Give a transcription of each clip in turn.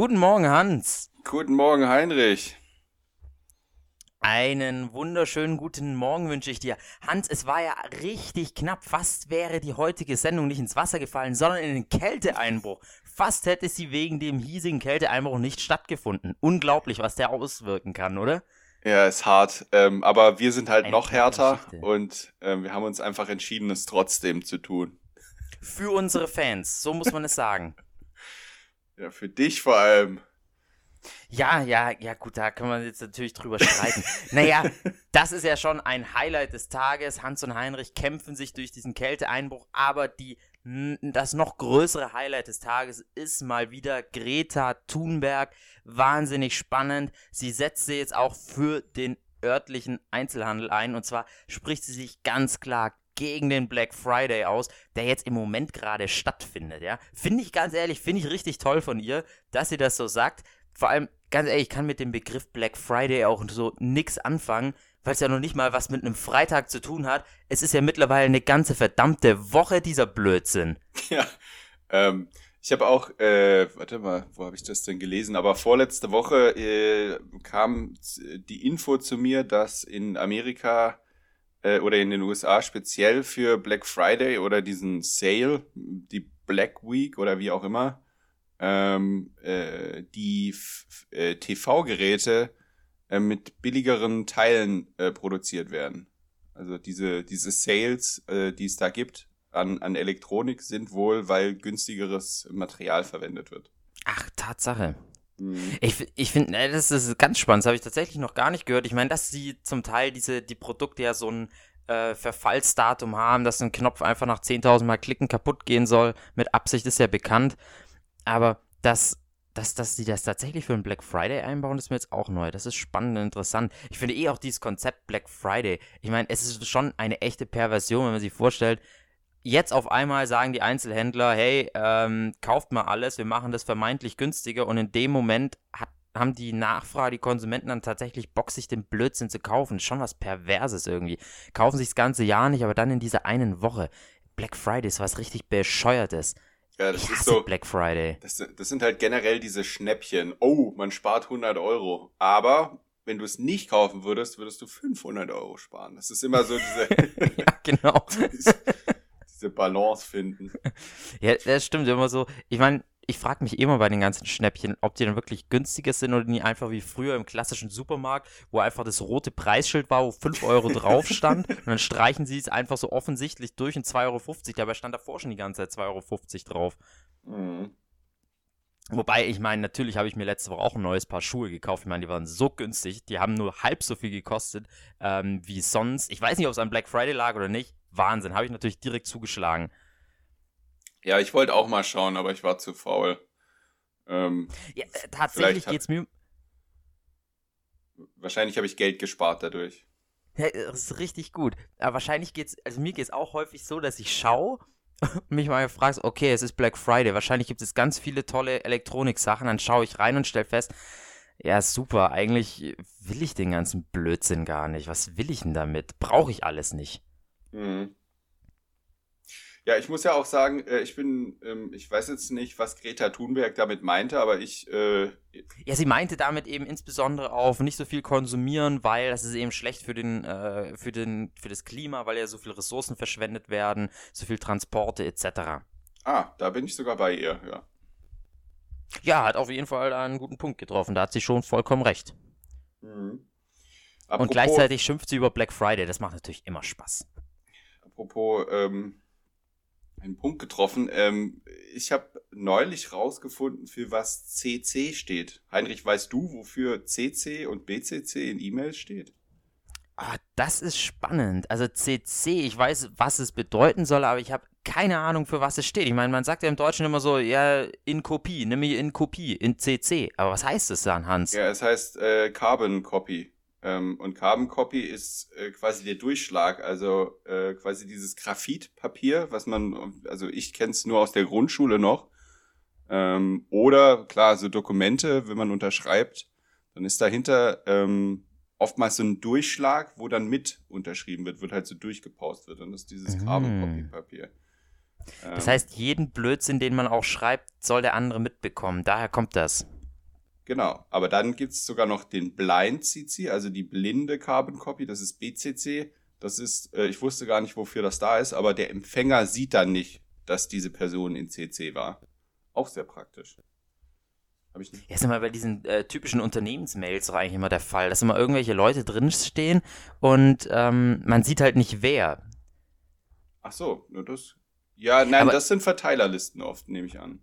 Guten Morgen, Hans. Guten Morgen, Heinrich. Einen wunderschönen guten Morgen wünsche ich dir. Hans, es war ja richtig knapp. Fast wäre die heutige Sendung nicht ins Wasser gefallen, sondern in den Kälteeinbruch. Fast hätte sie wegen dem hiesigen Kälteeinbruch nicht stattgefunden. Unglaublich, was der auswirken kann, oder? Ja, ist hart. Ähm, aber wir sind halt Eine noch härter Geschichte. und ähm, wir haben uns einfach entschieden, es trotzdem zu tun. Für unsere Fans, so muss man es sagen. Ja, für dich vor allem. Ja, ja, ja, gut, da können wir jetzt natürlich drüber streiten. naja, das ist ja schon ein Highlight des Tages. Hans und Heinrich kämpfen sich durch diesen Kälteeinbruch, aber die, das noch größere Highlight des Tages ist mal wieder Greta Thunberg. Wahnsinnig spannend. Sie setzt sich jetzt auch für den örtlichen Einzelhandel ein und zwar spricht sie sich ganz klar gegen den Black Friday aus, der jetzt im Moment gerade stattfindet, ja. Finde ich ganz ehrlich, finde ich richtig toll von ihr, dass sie das so sagt. Vor allem, ganz ehrlich, ich kann mit dem Begriff Black Friday auch so nix anfangen, weil es ja noch nicht mal was mit einem Freitag zu tun hat. Es ist ja mittlerweile eine ganze verdammte Woche dieser Blödsinn. Ja, ähm, ich habe auch, äh, warte mal, wo habe ich das denn gelesen? Aber vorletzte Woche äh, kam die Info zu mir, dass in Amerika äh, oder in den USA speziell für Black Friday oder diesen Sale, die Black Week oder wie auch immer, ähm, äh, die äh, TV-Geräte äh, mit billigeren Teilen äh, produziert werden. Also diese, diese Sales, äh, die es da gibt an, an Elektronik, sind wohl, weil günstigeres Material verwendet wird. Ach, Tatsache. Mhm. Ich, ich finde, ne, das ist ganz spannend. Das habe ich tatsächlich noch gar nicht gehört. Ich meine, dass sie zum Teil diese, die Produkte ja so ein äh, Verfallsdatum haben, dass ein Knopf einfach nach 10.000 Mal klicken kaputt gehen soll. Mit Absicht ist ja bekannt. Aber dass, dass, dass sie das tatsächlich für einen Black Friday einbauen, ist mir jetzt auch neu. Das ist spannend und interessant. Ich finde eh auch dieses Konzept Black Friday. Ich meine, es ist schon eine echte Perversion, wenn man sich vorstellt, jetzt auf einmal sagen die Einzelhändler, hey, ähm, kauft mal alles, wir machen das vermeintlich günstiger und in dem Moment hat, haben die Nachfrage, die Konsumenten dann tatsächlich Bock, sich den Blödsinn zu kaufen. Schon was Perverses irgendwie. Kaufen sich das ganze Jahr nicht, aber dann in dieser einen Woche. Black Friday ist was richtig Bescheuertes. Ja, das ich ist so. Black Friday. Das, das sind halt generell diese Schnäppchen. Oh, man spart 100 Euro. Aber wenn du es nicht kaufen würdest, würdest du 500 Euro sparen. Das ist immer so diese. ja, genau. diese, Balance finden. Ja, das stimmt immer so. Ich meine, ich frage mich immer bei den ganzen Schnäppchen, ob die dann wirklich günstiger sind oder nie einfach wie früher im klassischen Supermarkt, wo einfach das rote Preisschild war, wo 5 Euro drauf stand und dann streichen sie es einfach so offensichtlich durch in 2,50 Euro. Dabei stand davor schon die ganze Zeit 2,50 Euro drauf. Mhm. Wobei, ich meine, natürlich habe ich mir letzte Woche auch ein neues Paar Schuhe gekauft. Ich meine, die waren so günstig. Die haben nur halb so viel gekostet ähm, wie sonst. Ich weiß nicht, ob es an Black Friday lag oder nicht. Wahnsinn. Habe ich natürlich direkt zugeschlagen. Ja, ich wollte auch mal schauen, aber ich war zu faul. Ähm, ja, äh, tatsächlich geht es mir. Wahrscheinlich habe ich Geld gespart dadurch. Ja, das ist richtig gut. Aber wahrscheinlich geht es, also mir geht es auch häufig so, dass ich schaue mich mal fragst, okay, es ist Black Friday, wahrscheinlich gibt es ganz viele tolle Elektronik-Sachen, dann schaue ich rein und stelle fest, ja, super, eigentlich will ich den ganzen Blödsinn gar nicht. Was will ich denn damit? Brauche ich alles nicht. Mhm. Ja, ich muss ja auch sagen, äh, ich bin, ähm, ich weiß jetzt nicht, was Greta Thunberg damit meinte, aber ich. Äh, ja, sie meinte damit eben insbesondere auf nicht so viel konsumieren, weil das ist eben schlecht für den, äh, für den, für das Klima, weil ja so viele Ressourcen verschwendet werden, so viel Transporte etc. Ah, da bin ich sogar bei ihr, ja. Ja, hat auf jeden Fall einen guten Punkt getroffen. Da hat sie schon vollkommen recht. Mhm. Apropos, Und gleichzeitig schimpft sie über Black Friday. Das macht natürlich immer Spaß. Apropos ähm, einen Punkt getroffen. Ähm, ich habe neulich rausgefunden, für was CC steht. Heinrich, weißt du, wofür CC und BCC in E-Mails steht? Ah, das ist spannend. Also CC, ich weiß, was es bedeuten soll, aber ich habe keine Ahnung, für was es steht. Ich meine, man sagt ja im Deutschen immer so, ja, in Kopie, nimm mich in Kopie, in CC. Aber was heißt es dann, Hans? Ja, es heißt äh, Carbon Copy. Ähm, und Carbon Copy ist äh, quasi der Durchschlag, also äh, quasi dieses Graphitpapier, was man, also ich kenne es nur aus der Grundschule noch. Ähm, oder klar, so Dokumente, wenn man unterschreibt, dann ist dahinter ähm, oftmals so ein Durchschlag, wo dann mit unterschrieben wird, wird halt so durchgepaust wird. Und das ist dieses mhm. Carbon Copy Papier. Das heißt, jeden Blödsinn, den man auch schreibt, soll der andere mitbekommen. Daher kommt das. Genau, aber dann gibt es sogar noch den Blind CC, also die blinde Carbon Copy, das ist BCC. Das ist, äh, ich wusste gar nicht, wofür das da ist, aber der Empfänger sieht dann nicht, dass diese Person in CC war. Auch sehr praktisch. Hab ich nicht. Ja, ist immer bei diesen äh, typischen Unternehmensmails doch eigentlich immer der Fall, dass immer irgendwelche Leute drinstehen und ähm, man sieht halt nicht wer. Ach so, nur das. Ja, nein, Aber das sind Verteilerlisten oft, nehme ich an.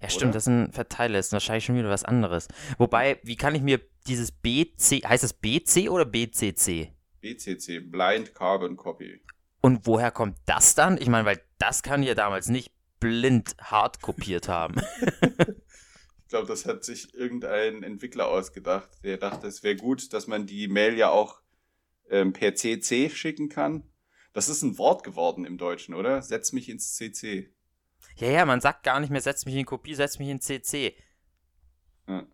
Ja, stimmt, Oder? das sind Verteilerlisten, wahrscheinlich schon wieder was anderes. Wobei, wie kann ich mir dieses BC, heißt das BC oder BCC? BCC, Blind Carbon Copy. Und woher kommt das dann? Ich meine, weil das kann ja damals nicht blind hart kopiert haben. ich glaube, das hat sich irgendein Entwickler ausgedacht. Der dachte, es wäre gut, dass man die Mail ja auch ähm, per CC schicken kann. Das ist ein Wort geworden im Deutschen, oder? Setz mich ins CC. Ja, ja, man sagt gar nicht mehr, setz mich in Kopie, setz mich in CC. Ja.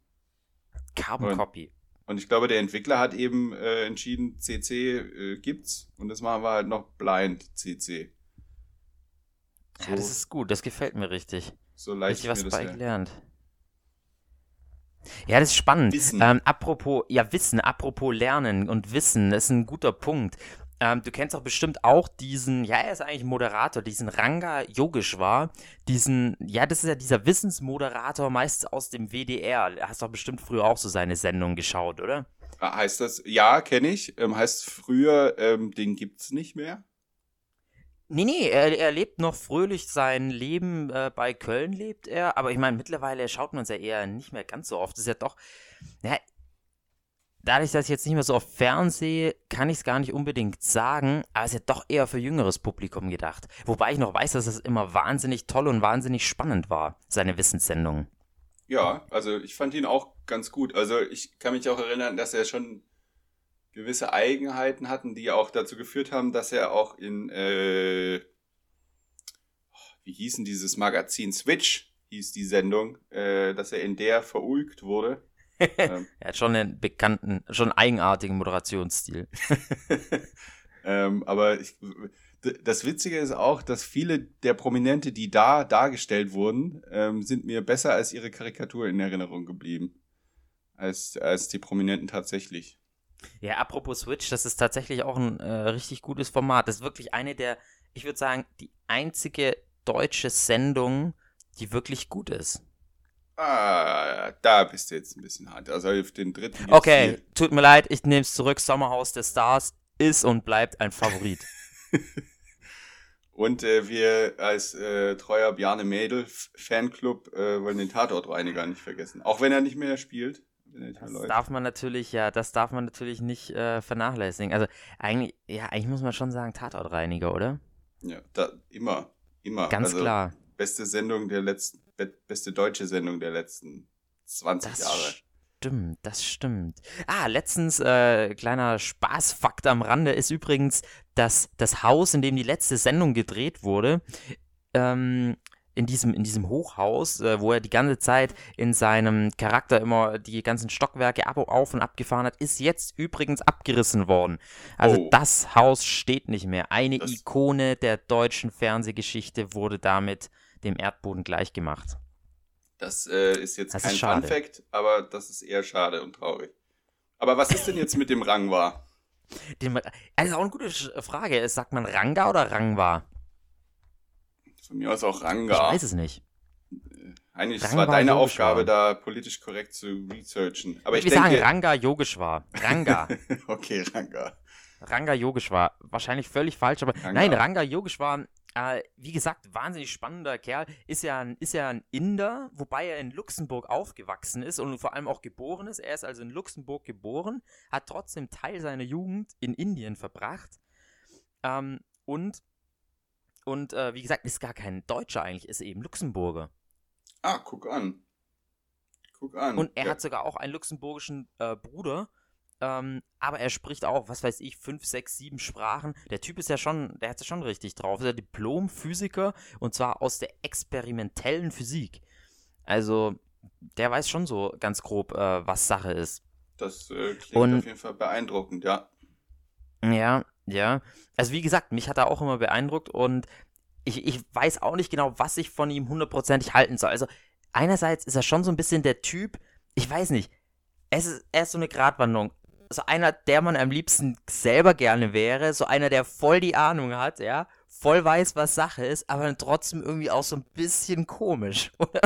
Carbon Copy. Und ich glaube, der Entwickler hat eben äh, entschieden, CC äh, gibt's und das machen wir halt noch blind CC. So, ja, das ist gut, das gefällt mir richtig. So leicht ich was bei gelernt. Ja, das ist spannend. Wissen. Ähm, apropos, ja, Wissen, apropos Lernen und Wissen, das ist ein guter Punkt. Ähm, du kennst doch bestimmt auch diesen, ja, er ist eigentlich Moderator, diesen Ranga Yogeshwar, diesen, ja, das ist ja dieser Wissensmoderator, meistens aus dem WDR. Du hast doch bestimmt früher auch so seine Sendung geschaut, oder? Ah, heißt das, ja, kenne ich. Ähm, heißt früher, ähm, den gibt's nicht mehr? Nee, nee, er, er lebt noch fröhlich sein Leben. Äh, bei Köln lebt er. Aber ich meine, mittlerweile schaut man es ja eher nicht mehr ganz so oft. Das ist ja doch, ja, dadurch, dass ich jetzt nicht mehr so oft fernsehe, kann ich es gar nicht unbedingt sagen, aber es ist ja doch eher für jüngeres Publikum gedacht. Wobei ich noch weiß, dass es immer wahnsinnig toll und wahnsinnig spannend war, seine Wissenssendung. Ja, also ich fand ihn auch ganz gut. Also ich kann mich auch erinnern, dass er schon gewisse Eigenheiten hatten, die auch dazu geführt haben, dass er auch in, äh, wie hießen dieses Magazin Switch, hieß die Sendung, äh, dass er in der verulgt wurde. Ähm, er hat schon einen bekannten, schon eigenartigen Moderationsstil. ähm, aber ich, das Witzige ist auch, dass viele der Prominente, die da dargestellt wurden, ähm, sind mir besser als ihre Karikatur in Erinnerung geblieben. Als, als die Prominenten tatsächlich. Ja, apropos Switch, das ist tatsächlich auch ein äh, richtig gutes Format. Das ist wirklich eine der, ich würde sagen, die einzige deutsche Sendung, die wirklich gut ist. Ah, da bist du jetzt ein bisschen hart. Also auf den dritten. Okay, viel. tut mir leid, ich nehme es zurück. Sommerhaus der Stars ist und bleibt ein Favorit. und äh, wir als äh, treuer Bjarne Mädel Fanclub äh, wollen den Tatortreiniger nicht vergessen. Auch wenn er nicht mehr spielt. Das läuft. darf man natürlich, ja, das darf man natürlich nicht äh, vernachlässigen. Also eigentlich, ja, eigentlich muss man schon sagen Tatortreiniger, oder? Ja, da, immer, immer. Ganz also, klar. Beste Sendung der letzten, beste deutsche Sendung der letzten 20 das Jahre. Stimmt, das stimmt. Ah, letztens, äh, kleiner Spaßfakt am Rande ist übrigens, dass das Haus, in dem die letzte Sendung gedreht wurde, ähm, in diesem, in diesem Hochhaus, äh, wo er die ganze Zeit in seinem Charakter immer die ganzen Stockwerke ab, auf und abgefahren hat, ist jetzt übrigens abgerissen worden. Also oh. das Haus steht nicht mehr. Eine das Ikone der deutschen Fernsehgeschichte wurde damit dem Erdboden gleichgemacht. Das äh, ist jetzt das kein ist Fun Fact, aber das ist eher schade und traurig. Aber was ist denn jetzt mit dem Rangwa? Dem, also auch eine gute Frage. Sagt man Ranga oder Rangwa? Von mir aus auch Ranga. Ich weiß es nicht. Äh, eigentlich Ranga war deine Yogeshwar. Aufgabe, da politisch korrekt zu researchen. Aber ich Wir denke, sagen Ranga Yogeshwar. Ranga. okay, Ranga. Ranga Yogeshwar. Wahrscheinlich völlig falsch, aber Ranga. nein, Ranga Yogeshwar, äh, wie gesagt, wahnsinnig spannender Kerl. Ist ja, ein, ist ja ein Inder, wobei er in Luxemburg aufgewachsen ist und vor allem auch geboren ist. Er ist also in Luxemburg geboren, hat trotzdem Teil seiner Jugend in Indien verbracht. Ähm, und und äh, wie gesagt, ist gar kein Deutscher eigentlich, ist eben Luxemburger. Ah, guck an. Guck an. Und er ja. hat sogar auch einen luxemburgischen äh, Bruder. Ähm, aber er spricht auch, was weiß ich, fünf, sechs, sieben Sprachen. Der Typ ist ja schon, der hat es schon richtig drauf. Ist ja Diplom-Physiker und zwar aus der experimentellen Physik. Also, der weiß schon so ganz grob, äh, was Sache ist. Das äh, klingt und, auf jeden Fall beeindruckend, ja. Ja, ja, also wie gesagt, mich hat er auch immer beeindruckt und ich, ich weiß auch nicht genau, was ich von ihm hundertprozentig halten soll. Also einerseits ist er schon so ein bisschen der Typ, ich weiß nicht, es ist, er ist so eine Gratwanderung. So einer, der man am liebsten selber gerne wäre, so einer, der voll die Ahnung hat, ja, voll weiß, was Sache ist, aber dann trotzdem irgendwie auch so ein bisschen komisch, oder?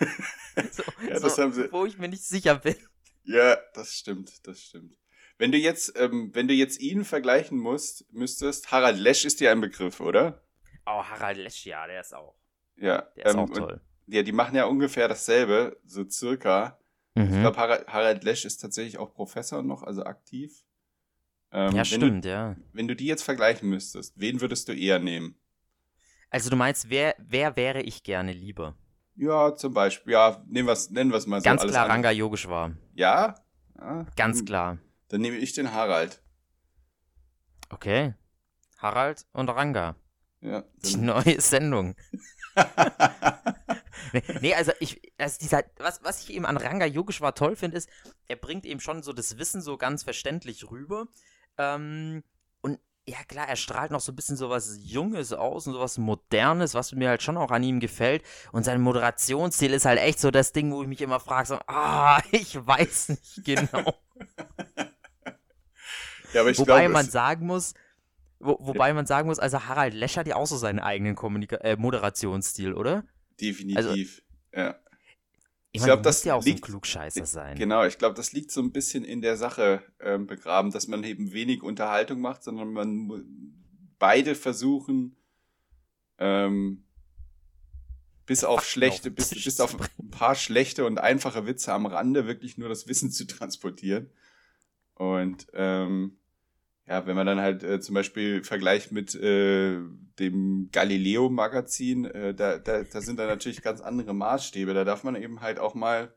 so, ja, das so, haben sie. Wo ich mir nicht sicher bin. Ja, das stimmt, das stimmt. Wenn du jetzt, ähm, wenn du jetzt ihn vergleichen musst, müsstest, Harald Lesch ist dir ein Begriff, oder? Oh, Harald Lesch, ja, der ist auch. Ja, der ist ähm, auch toll. Und, ja, die machen ja ungefähr dasselbe, so circa. Mhm. Ich glaube, Harald, Lesch ist tatsächlich auch Professor noch, also aktiv. Ähm, ja, stimmt, du, ja. Wenn du die jetzt vergleichen müsstest, wen würdest du eher nehmen? Also du meinst, wer, wer wäre ich gerne lieber? Ja, zum Beispiel, ja, nehmen wir es nennen mal so. Ganz klar, Ranga Yogeshwar. Ja? ja? Ganz klar. Dann nehme ich den Harald. Okay. Harald und Ranga. Ja. Die neue Sendung. nee, also ich, also dieser, was, was ich eben an Ranga Yogeshwar toll finde, ist, er bringt eben schon so das Wissen so ganz verständlich rüber. Ähm, und ja klar, er strahlt noch so ein bisschen so was Junges aus und so was Modernes, was mir halt schon auch an ihm gefällt. Und sein Moderationsstil ist halt echt so das Ding, wo ich mich immer frage, so, ah, ich weiß nicht genau. ja, aber ich Wobei glaube, man sagen muss, wo, wobei ja. man sagen muss, also Harald Lesch hat ja auch so seinen eigenen Kommunika äh, Moderationsstil, oder? Definitiv, also, ja. Ich, ich glaube, das ja auch liegt, so ein Klugscheißer sein. Genau, ich glaube, das liegt so ein bisschen in der Sache ähm, begraben, dass man eben wenig Unterhaltung macht, sondern man beide versuchen, ähm, bis auf schlechte, bis, bis auf ein paar schlechte und einfache Witze am Rande wirklich nur das Wissen zu transportieren. Und ähm, ja, wenn man dann halt äh, zum Beispiel vergleicht mit äh, dem Galileo-Magazin, äh, da, da, da sind da natürlich ganz andere Maßstäbe. Da darf man eben halt auch mal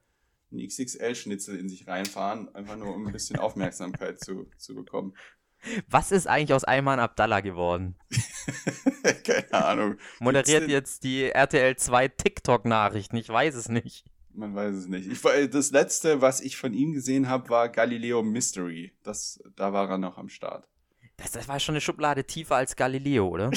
einen XXL-Schnitzel in sich reinfahren, einfach nur um ein bisschen Aufmerksamkeit zu, zu bekommen. Was ist eigentlich aus Ayman Abdallah geworden? Keine Ahnung. Moderiert jetzt die RTL 2 TikTok-Nachrichten, ich weiß es nicht. Man weiß es nicht. Ich, das letzte, was ich von ihm gesehen habe, war Galileo Mystery. Das, da war er noch am Start. Das, das war schon eine Schublade tiefer als Galileo, oder?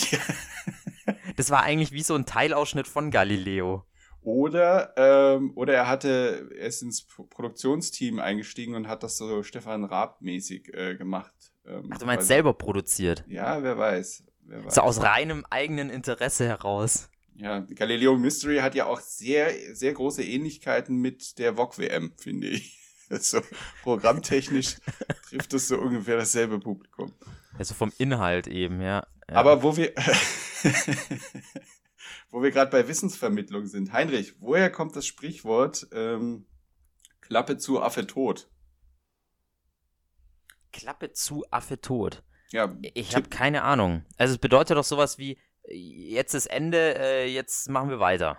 das war eigentlich wie so ein Teilausschnitt von Galileo. Oder, ähm, oder er hatte, er ist ins Produktionsteam eingestiegen und hat das so Stefan Raab-mäßig äh, gemacht. Ähm, Ach, du meinst selber produziert? Ja, wer weiß. Wer weiß. So aus reinem eigenen Interesse heraus. Ja, Galileo Mystery hat ja auch sehr, sehr große Ähnlichkeiten mit der VOG-WM, finde ich. Also programmtechnisch trifft es so ungefähr dasselbe Publikum. Also vom Inhalt eben, ja. ja. Aber wo wir, wo wir gerade bei Wissensvermittlung sind, Heinrich, woher kommt das Sprichwort ähm, Klappe zu, Affe tot? Klappe zu, Affe tot. Ja. Ich habe keine Ahnung. Also es bedeutet doch sowas wie, jetzt ist Ende, äh, jetzt machen wir weiter.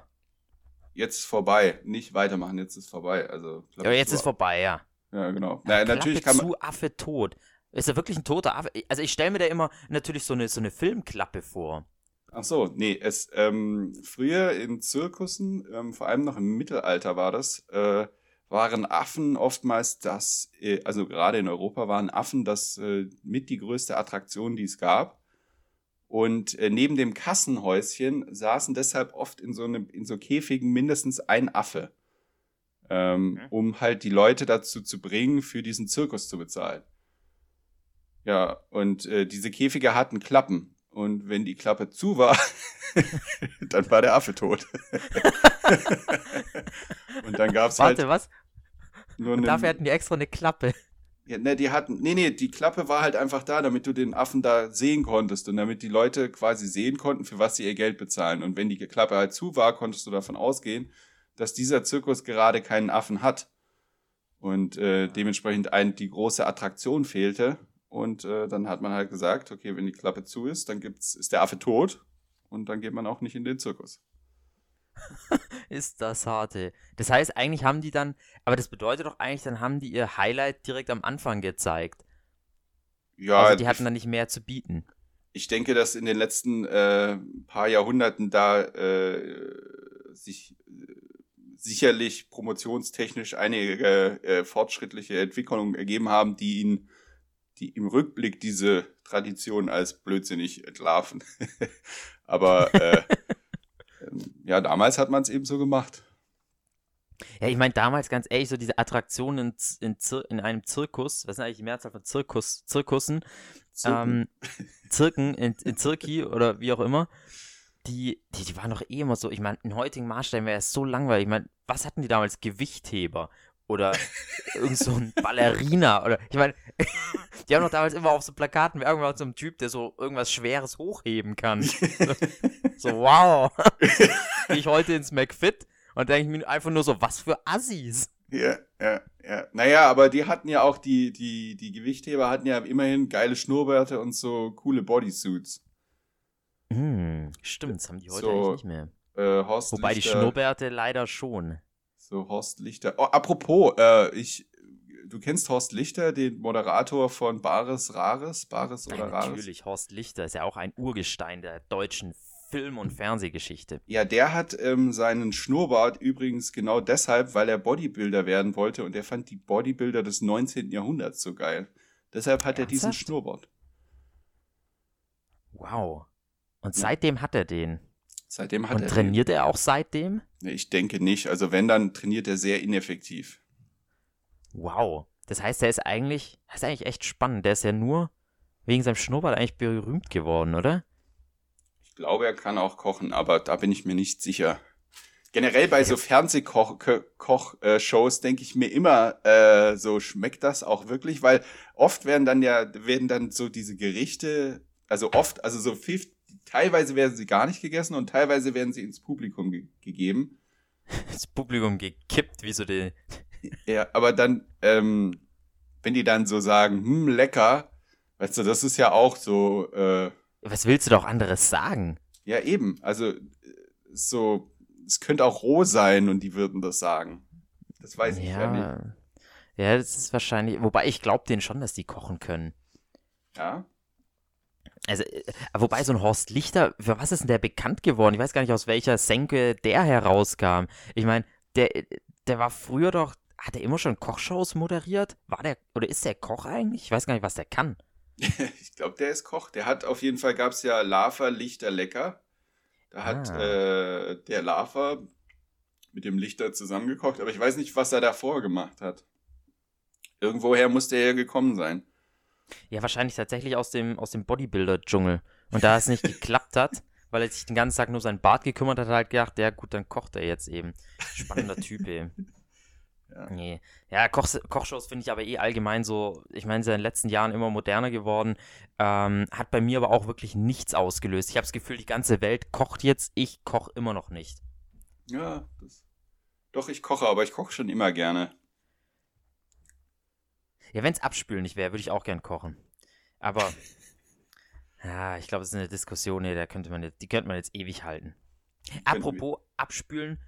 Jetzt ist vorbei, nicht weitermachen, jetzt ist vorbei. Also, ja, jetzt ist vorbei, ja. Ja, genau. Na, natürlich kann man. zu Affe tot. Ist er wirklich ein toter Affe? Also ich stelle mir da immer natürlich so eine, so eine Filmklappe vor. Ach so, nee, es, ähm, früher in Zirkussen, ähm, vor allem noch im Mittelalter war das, äh, waren Affen oftmals das, äh, also gerade in Europa waren Affen das äh, mit die größte Attraktion, die es gab. Und äh, neben dem Kassenhäuschen saßen deshalb oft in so, ne, in so Käfigen mindestens ein Affe, ähm, okay. um halt die Leute dazu zu bringen, für diesen Zirkus zu bezahlen. Ja, und äh, diese Käfige hatten Klappen. Und wenn die Klappe zu war, dann war der Affe tot. und dann gab's Warte, halt. was? Nur und dafür hatten die extra eine Klappe. Ja, ne, die hatten, nee, nee, die Klappe war halt einfach da, damit du den Affen da sehen konntest und damit die Leute quasi sehen konnten, für was sie ihr Geld bezahlen. Und wenn die Klappe halt zu war, konntest du davon ausgehen, dass dieser Zirkus gerade keinen Affen hat. Und äh, dementsprechend ein, die große Attraktion fehlte. Und äh, dann hat man halt gesagt, okay, wenn die Klappe zu ist, dann gibt's, ist der Affe tot und dann geht man auch nicht in den Zirkus. ist das harte. Das heißt, eigentlich haben die dann, aber das bedeutet doch eigentlich, dann haben die ihr Highlight direkt am Anfang gezeigt. Ja. Also die hatten dann nicht mehr zu bieten. Ich denke, dass in den letzten äh, paar Jahrhunderten da äh, sich äh, sicherlich promotionstechnisch einige äh, fortschrittliche Entwicklungen ergeben haben, die ihn, die im Rückblick diese Tradition als blödsinnig entlarven. Aber äh, ja, damals hat man es eben so gemacht. Ja, ich meine, damals ganz ehrlich, so diese Attraktionen in, in, in, einem Zirkus, was sind eigentlich die Mehrzahl von Zirkus, Zirkussen? Zirken, ähm, Zirken in, in Zirki oder wie auch immer, die, die, die waren doch eh immer so, ich meine, in heutigen Maßstäben wäre es so langweilig. Ich meine, was hatten die damals? Gewichtheber oder irgend so ein Ballerina oder ich meine, die haben doch damals immer auf so Plakaten irgendwann so ein Typ, der so irgendwas Schweres hochheben kann. so, wow. ich heute ins McFit und denke ich mir einfach nur so, was für Assis. Ja, ja, ja. Naja, aber die hatten ja auch, die, die, die Gewichtheber hatten ja immerhin geile Schnurrbärte und so coole Bodysuits. Hm, stimmt, das haben die heute so, eigentlich nicht mehr. Äh, Wobei Lichter, die Schnurrbärte leider schon. So, Horst Lichter. Oh, apropos, äh, ich, du kennst Horst Lichter, den Moderator von Bares Rares? Bares oder Nein, Rares? Natürlich, Horst Lichter ist ja auch ein Urgestein der deutschen Film- und Fernsehgeschichte. Ja, der hat ähm, seinen Schnurrbart übrigens genau deshalb, weil er Bodybuilder werden wollte und er fand die Bodybuilder des 19. Jahrhunderts so geil. Deshalb hat Ernsthaft? er diesen Schnurrbart. Wow. Und seitdem hat er den. Seitdem hat und er. Trainiert den. er auch seitdem? Ich denke nicht. Also wenn, dann trainiert er sehr ineffektiv. Wow. Das heißt, er ist eigentlich, das ist eigentlich echt spannend. Der ist ja nur wegen seinem Schnurrbart eigentlich berühmt geworden, oder? Ich glaube, er kann auch kochen, aber da bin ich mir nicht sicher. Generell bei so Fernsehkoch-Shows denke ich mir immer, äh, so schmeckt das auch wirklich, weil oft werden dann ja, werden dann so diese Gerichte, also oft, also so 50, teilweise werden sie gar nicht gegessen und teilweise werden sie ins Publikum ge gegeben. Ins Publikum gekippt, wie so die. Ja, aber dann, ähm, wenn die dann so sagen, hm, lecker, weißt du, das ist ja auch so. Äh, Was willst du doch anderes sagen? Ja, eben. Also, so, es könnte auch roh sein und die würden das sagen. Das weiß ich ja, ja nicht. Ja, das ist wahrscheinlich. Wobei ich glaube denen schon, dass die kochen können. Ja. Also, äh, wobei so ein Horst Lichter, für was ist denn der bekannt geworden? Ich weiß gar nicht, aus welcher Senke der herauskam. Ich meine, der, der war früher doch, hat er immer schon Kochshows moderiert? War der, oder ist der Koch eigentlich? Ich weiß gar nicht, was der kann. ich glaube, der ist Koch. Der hat auf jeden Fall, gab es ja Lava Lichter Lecker. Da hat ah. äh, der Lava mit dem Lichter zusammengekocht, aber ich weiß nicht, was er davor gemacht hat. Irgendwoher muss der ja gekommen sein. Ja, wahrscheinlich tatsächlich aus dem, aus dem Bodybuilder-Dschungel. Und da es nicht geklappt hat, weil er sich den ganzen Tag nur sein Bart gekümmert hat, hat er halt gedacht, ja gut, dann kocht er jetzt eben. Spannender Typ eben. Ja. Nee. Ja, Koch, Kochshows finde ich aber eh allgemein so, ich meine, sie sind in den letzten Jahren immer moderner geworden. Ähm, hat bei mir aber auch wirklich nichts ausgelöst. Ich habe das Gefühl, die ganze Welt kocht jetzt, ich koche immer noch nicht. Ja, das, doch, ich koche, aber ich koche schon immer gerne. Ja, wenn es abspülen nicht wäre, würde ich auch gern kochen. Aber ja, ich glaube, es ist eine Diskussion, nee, da könnte man jetzt, die könnte man jetzt ewig halten. Apropos abspülen,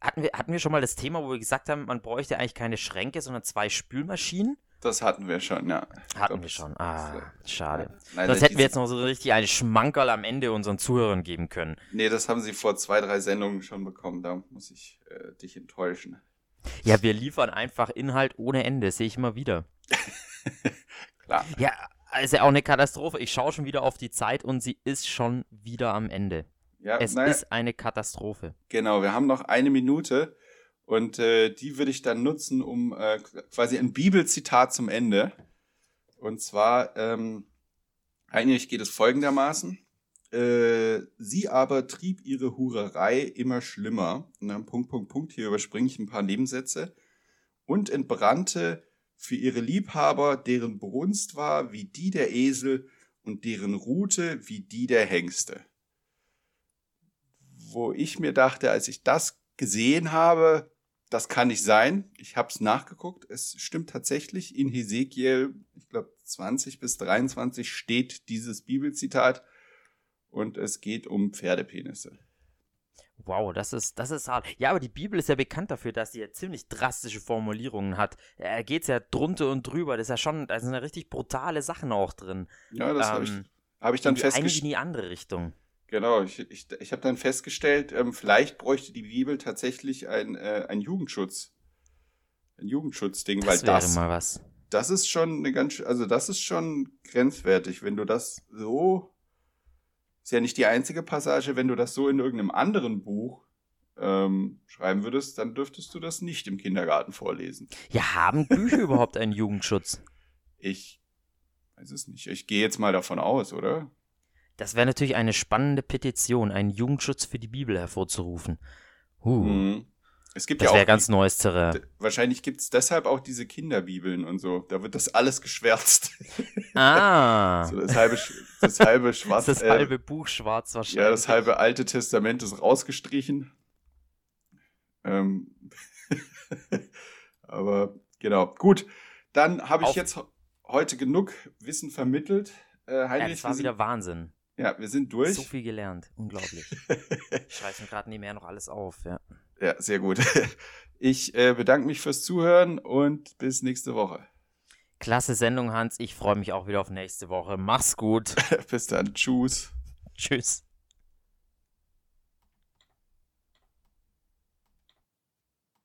hatten wir, hatten wir schon mal das Thema, wo wir gesagt haben, man bräuchte eigentlich keine Schränke, sondern zwei Spülmaschinen? Das hatten wir schon, ja. Hatten glaub, wir schon. Ah, schade. Nein, Sonst hätten wir jetzt noch so richtig einen Schmankerl am Ende unseren Zuhörern geben können. Nee, das haben sie vor zwei, drei Sendungen schon bekommen. Da muss ich äh, dich enttäuschen. Ja, wir liefern einfach Inhalt ohne Ende, sehe ich immer wieder. Klar. Ja, ist ja auch eine Katastrophe. Ich schaue schon wieder auf die Zeit und sie ist schon wieder am Ende. Ja, es naja, ist eine Katastrophe. Genau, wir haben noch eine Minute und äh, die würde ich dann nutzen, um äh, quasi ein Bibelzitat zum Ende. Und zwar, ähm, eigentlich geht es folgendermaßen. Äh, sie aber trieb ihre Hurerei immer schlimmer. Und dann Punkt, Punkt, Punkt. Hier überspringe ich ein paar Nebensätze. Und entbrannte für ihre Liebhaber, deren Brunst war wie die der Esel und deren Rute wie die der Hengste. Wo ich mir dachte, als ich das gesehen habe, das kann nicht sein. Ich habe es nachgeguckt. Es stimmt tatsächlich. In Hesekiel, ich glaube 20 bis 23 steht dieses Bibelzitat und es geht um Pferdepenisse. Wow, das ist, das ist hart. Ja, aber die Bibel ist ja bekannt dafür, dass sie ja ziemlich drastische Formulierungen hat. Da geht es ja drunter und drüber. Das ist ja schon, da sind ja richtig brutale Sachen auch drin. Ja, das ähm, habe ich, hab ich dann festgestellt. Eigentlich in die andere Richtung. Genau, ich, ich, ich habe dann festgestellt, ähm, vielleicht bräuchte die Bibel tatsächlich ein, äh, ein Jugendschutz. Ein Jugendschutzding, das weil das. mal was. Das ist schon eine ganz, also das ist schon grenzwertig, wenn du das so ist ja nicht die einzige Passage, wenn du das so in irgendeinem anderen Buch ähm, schreiben würdest, dann dürftest du das nicht im Kindergarten vorlesen. Ja, haben Bücher überhaupt einen Jugendschutz? Ich weiß es nicht. Ich gehe jetzt mal davon aus, oder? Das wäre natürlich eine spannende Petition, einen Jugendschutz für die Bibel hervorzurufen. Uh, Mhm. Es gibt das ja wäre ganz neues Terrain. Wahrscheinlich gibt es deshalb auch diese Kinderbibeln und so. Da wird das alles geschwärzt. Ah, so das halbe, das halbe Schwarz. das äh, halbe Buch schwarz wahrscheinlich. ja, das halbe Alte Testament ist rausgestrichen. Ähm, aber genau. Gut, dann habe ich Auf- jetzt heute genug Wissen vermittelt. Äh, ja, Heinrich, das war wieder Wahnsinn. ja, wir sind durch. So viel gelernt. Unglaublich. Ich schreibe mir gerade nebenher noch alles auf. Ja. ja, sehr gut. Ich äh, bedanke mich fürs Zuhören und bis nächste Woche. Klasse Sendung, Hans. Ich freue mich auch wieder auf nächste Woche. Mach's gut. bis dann. Tschüss. Tschüss.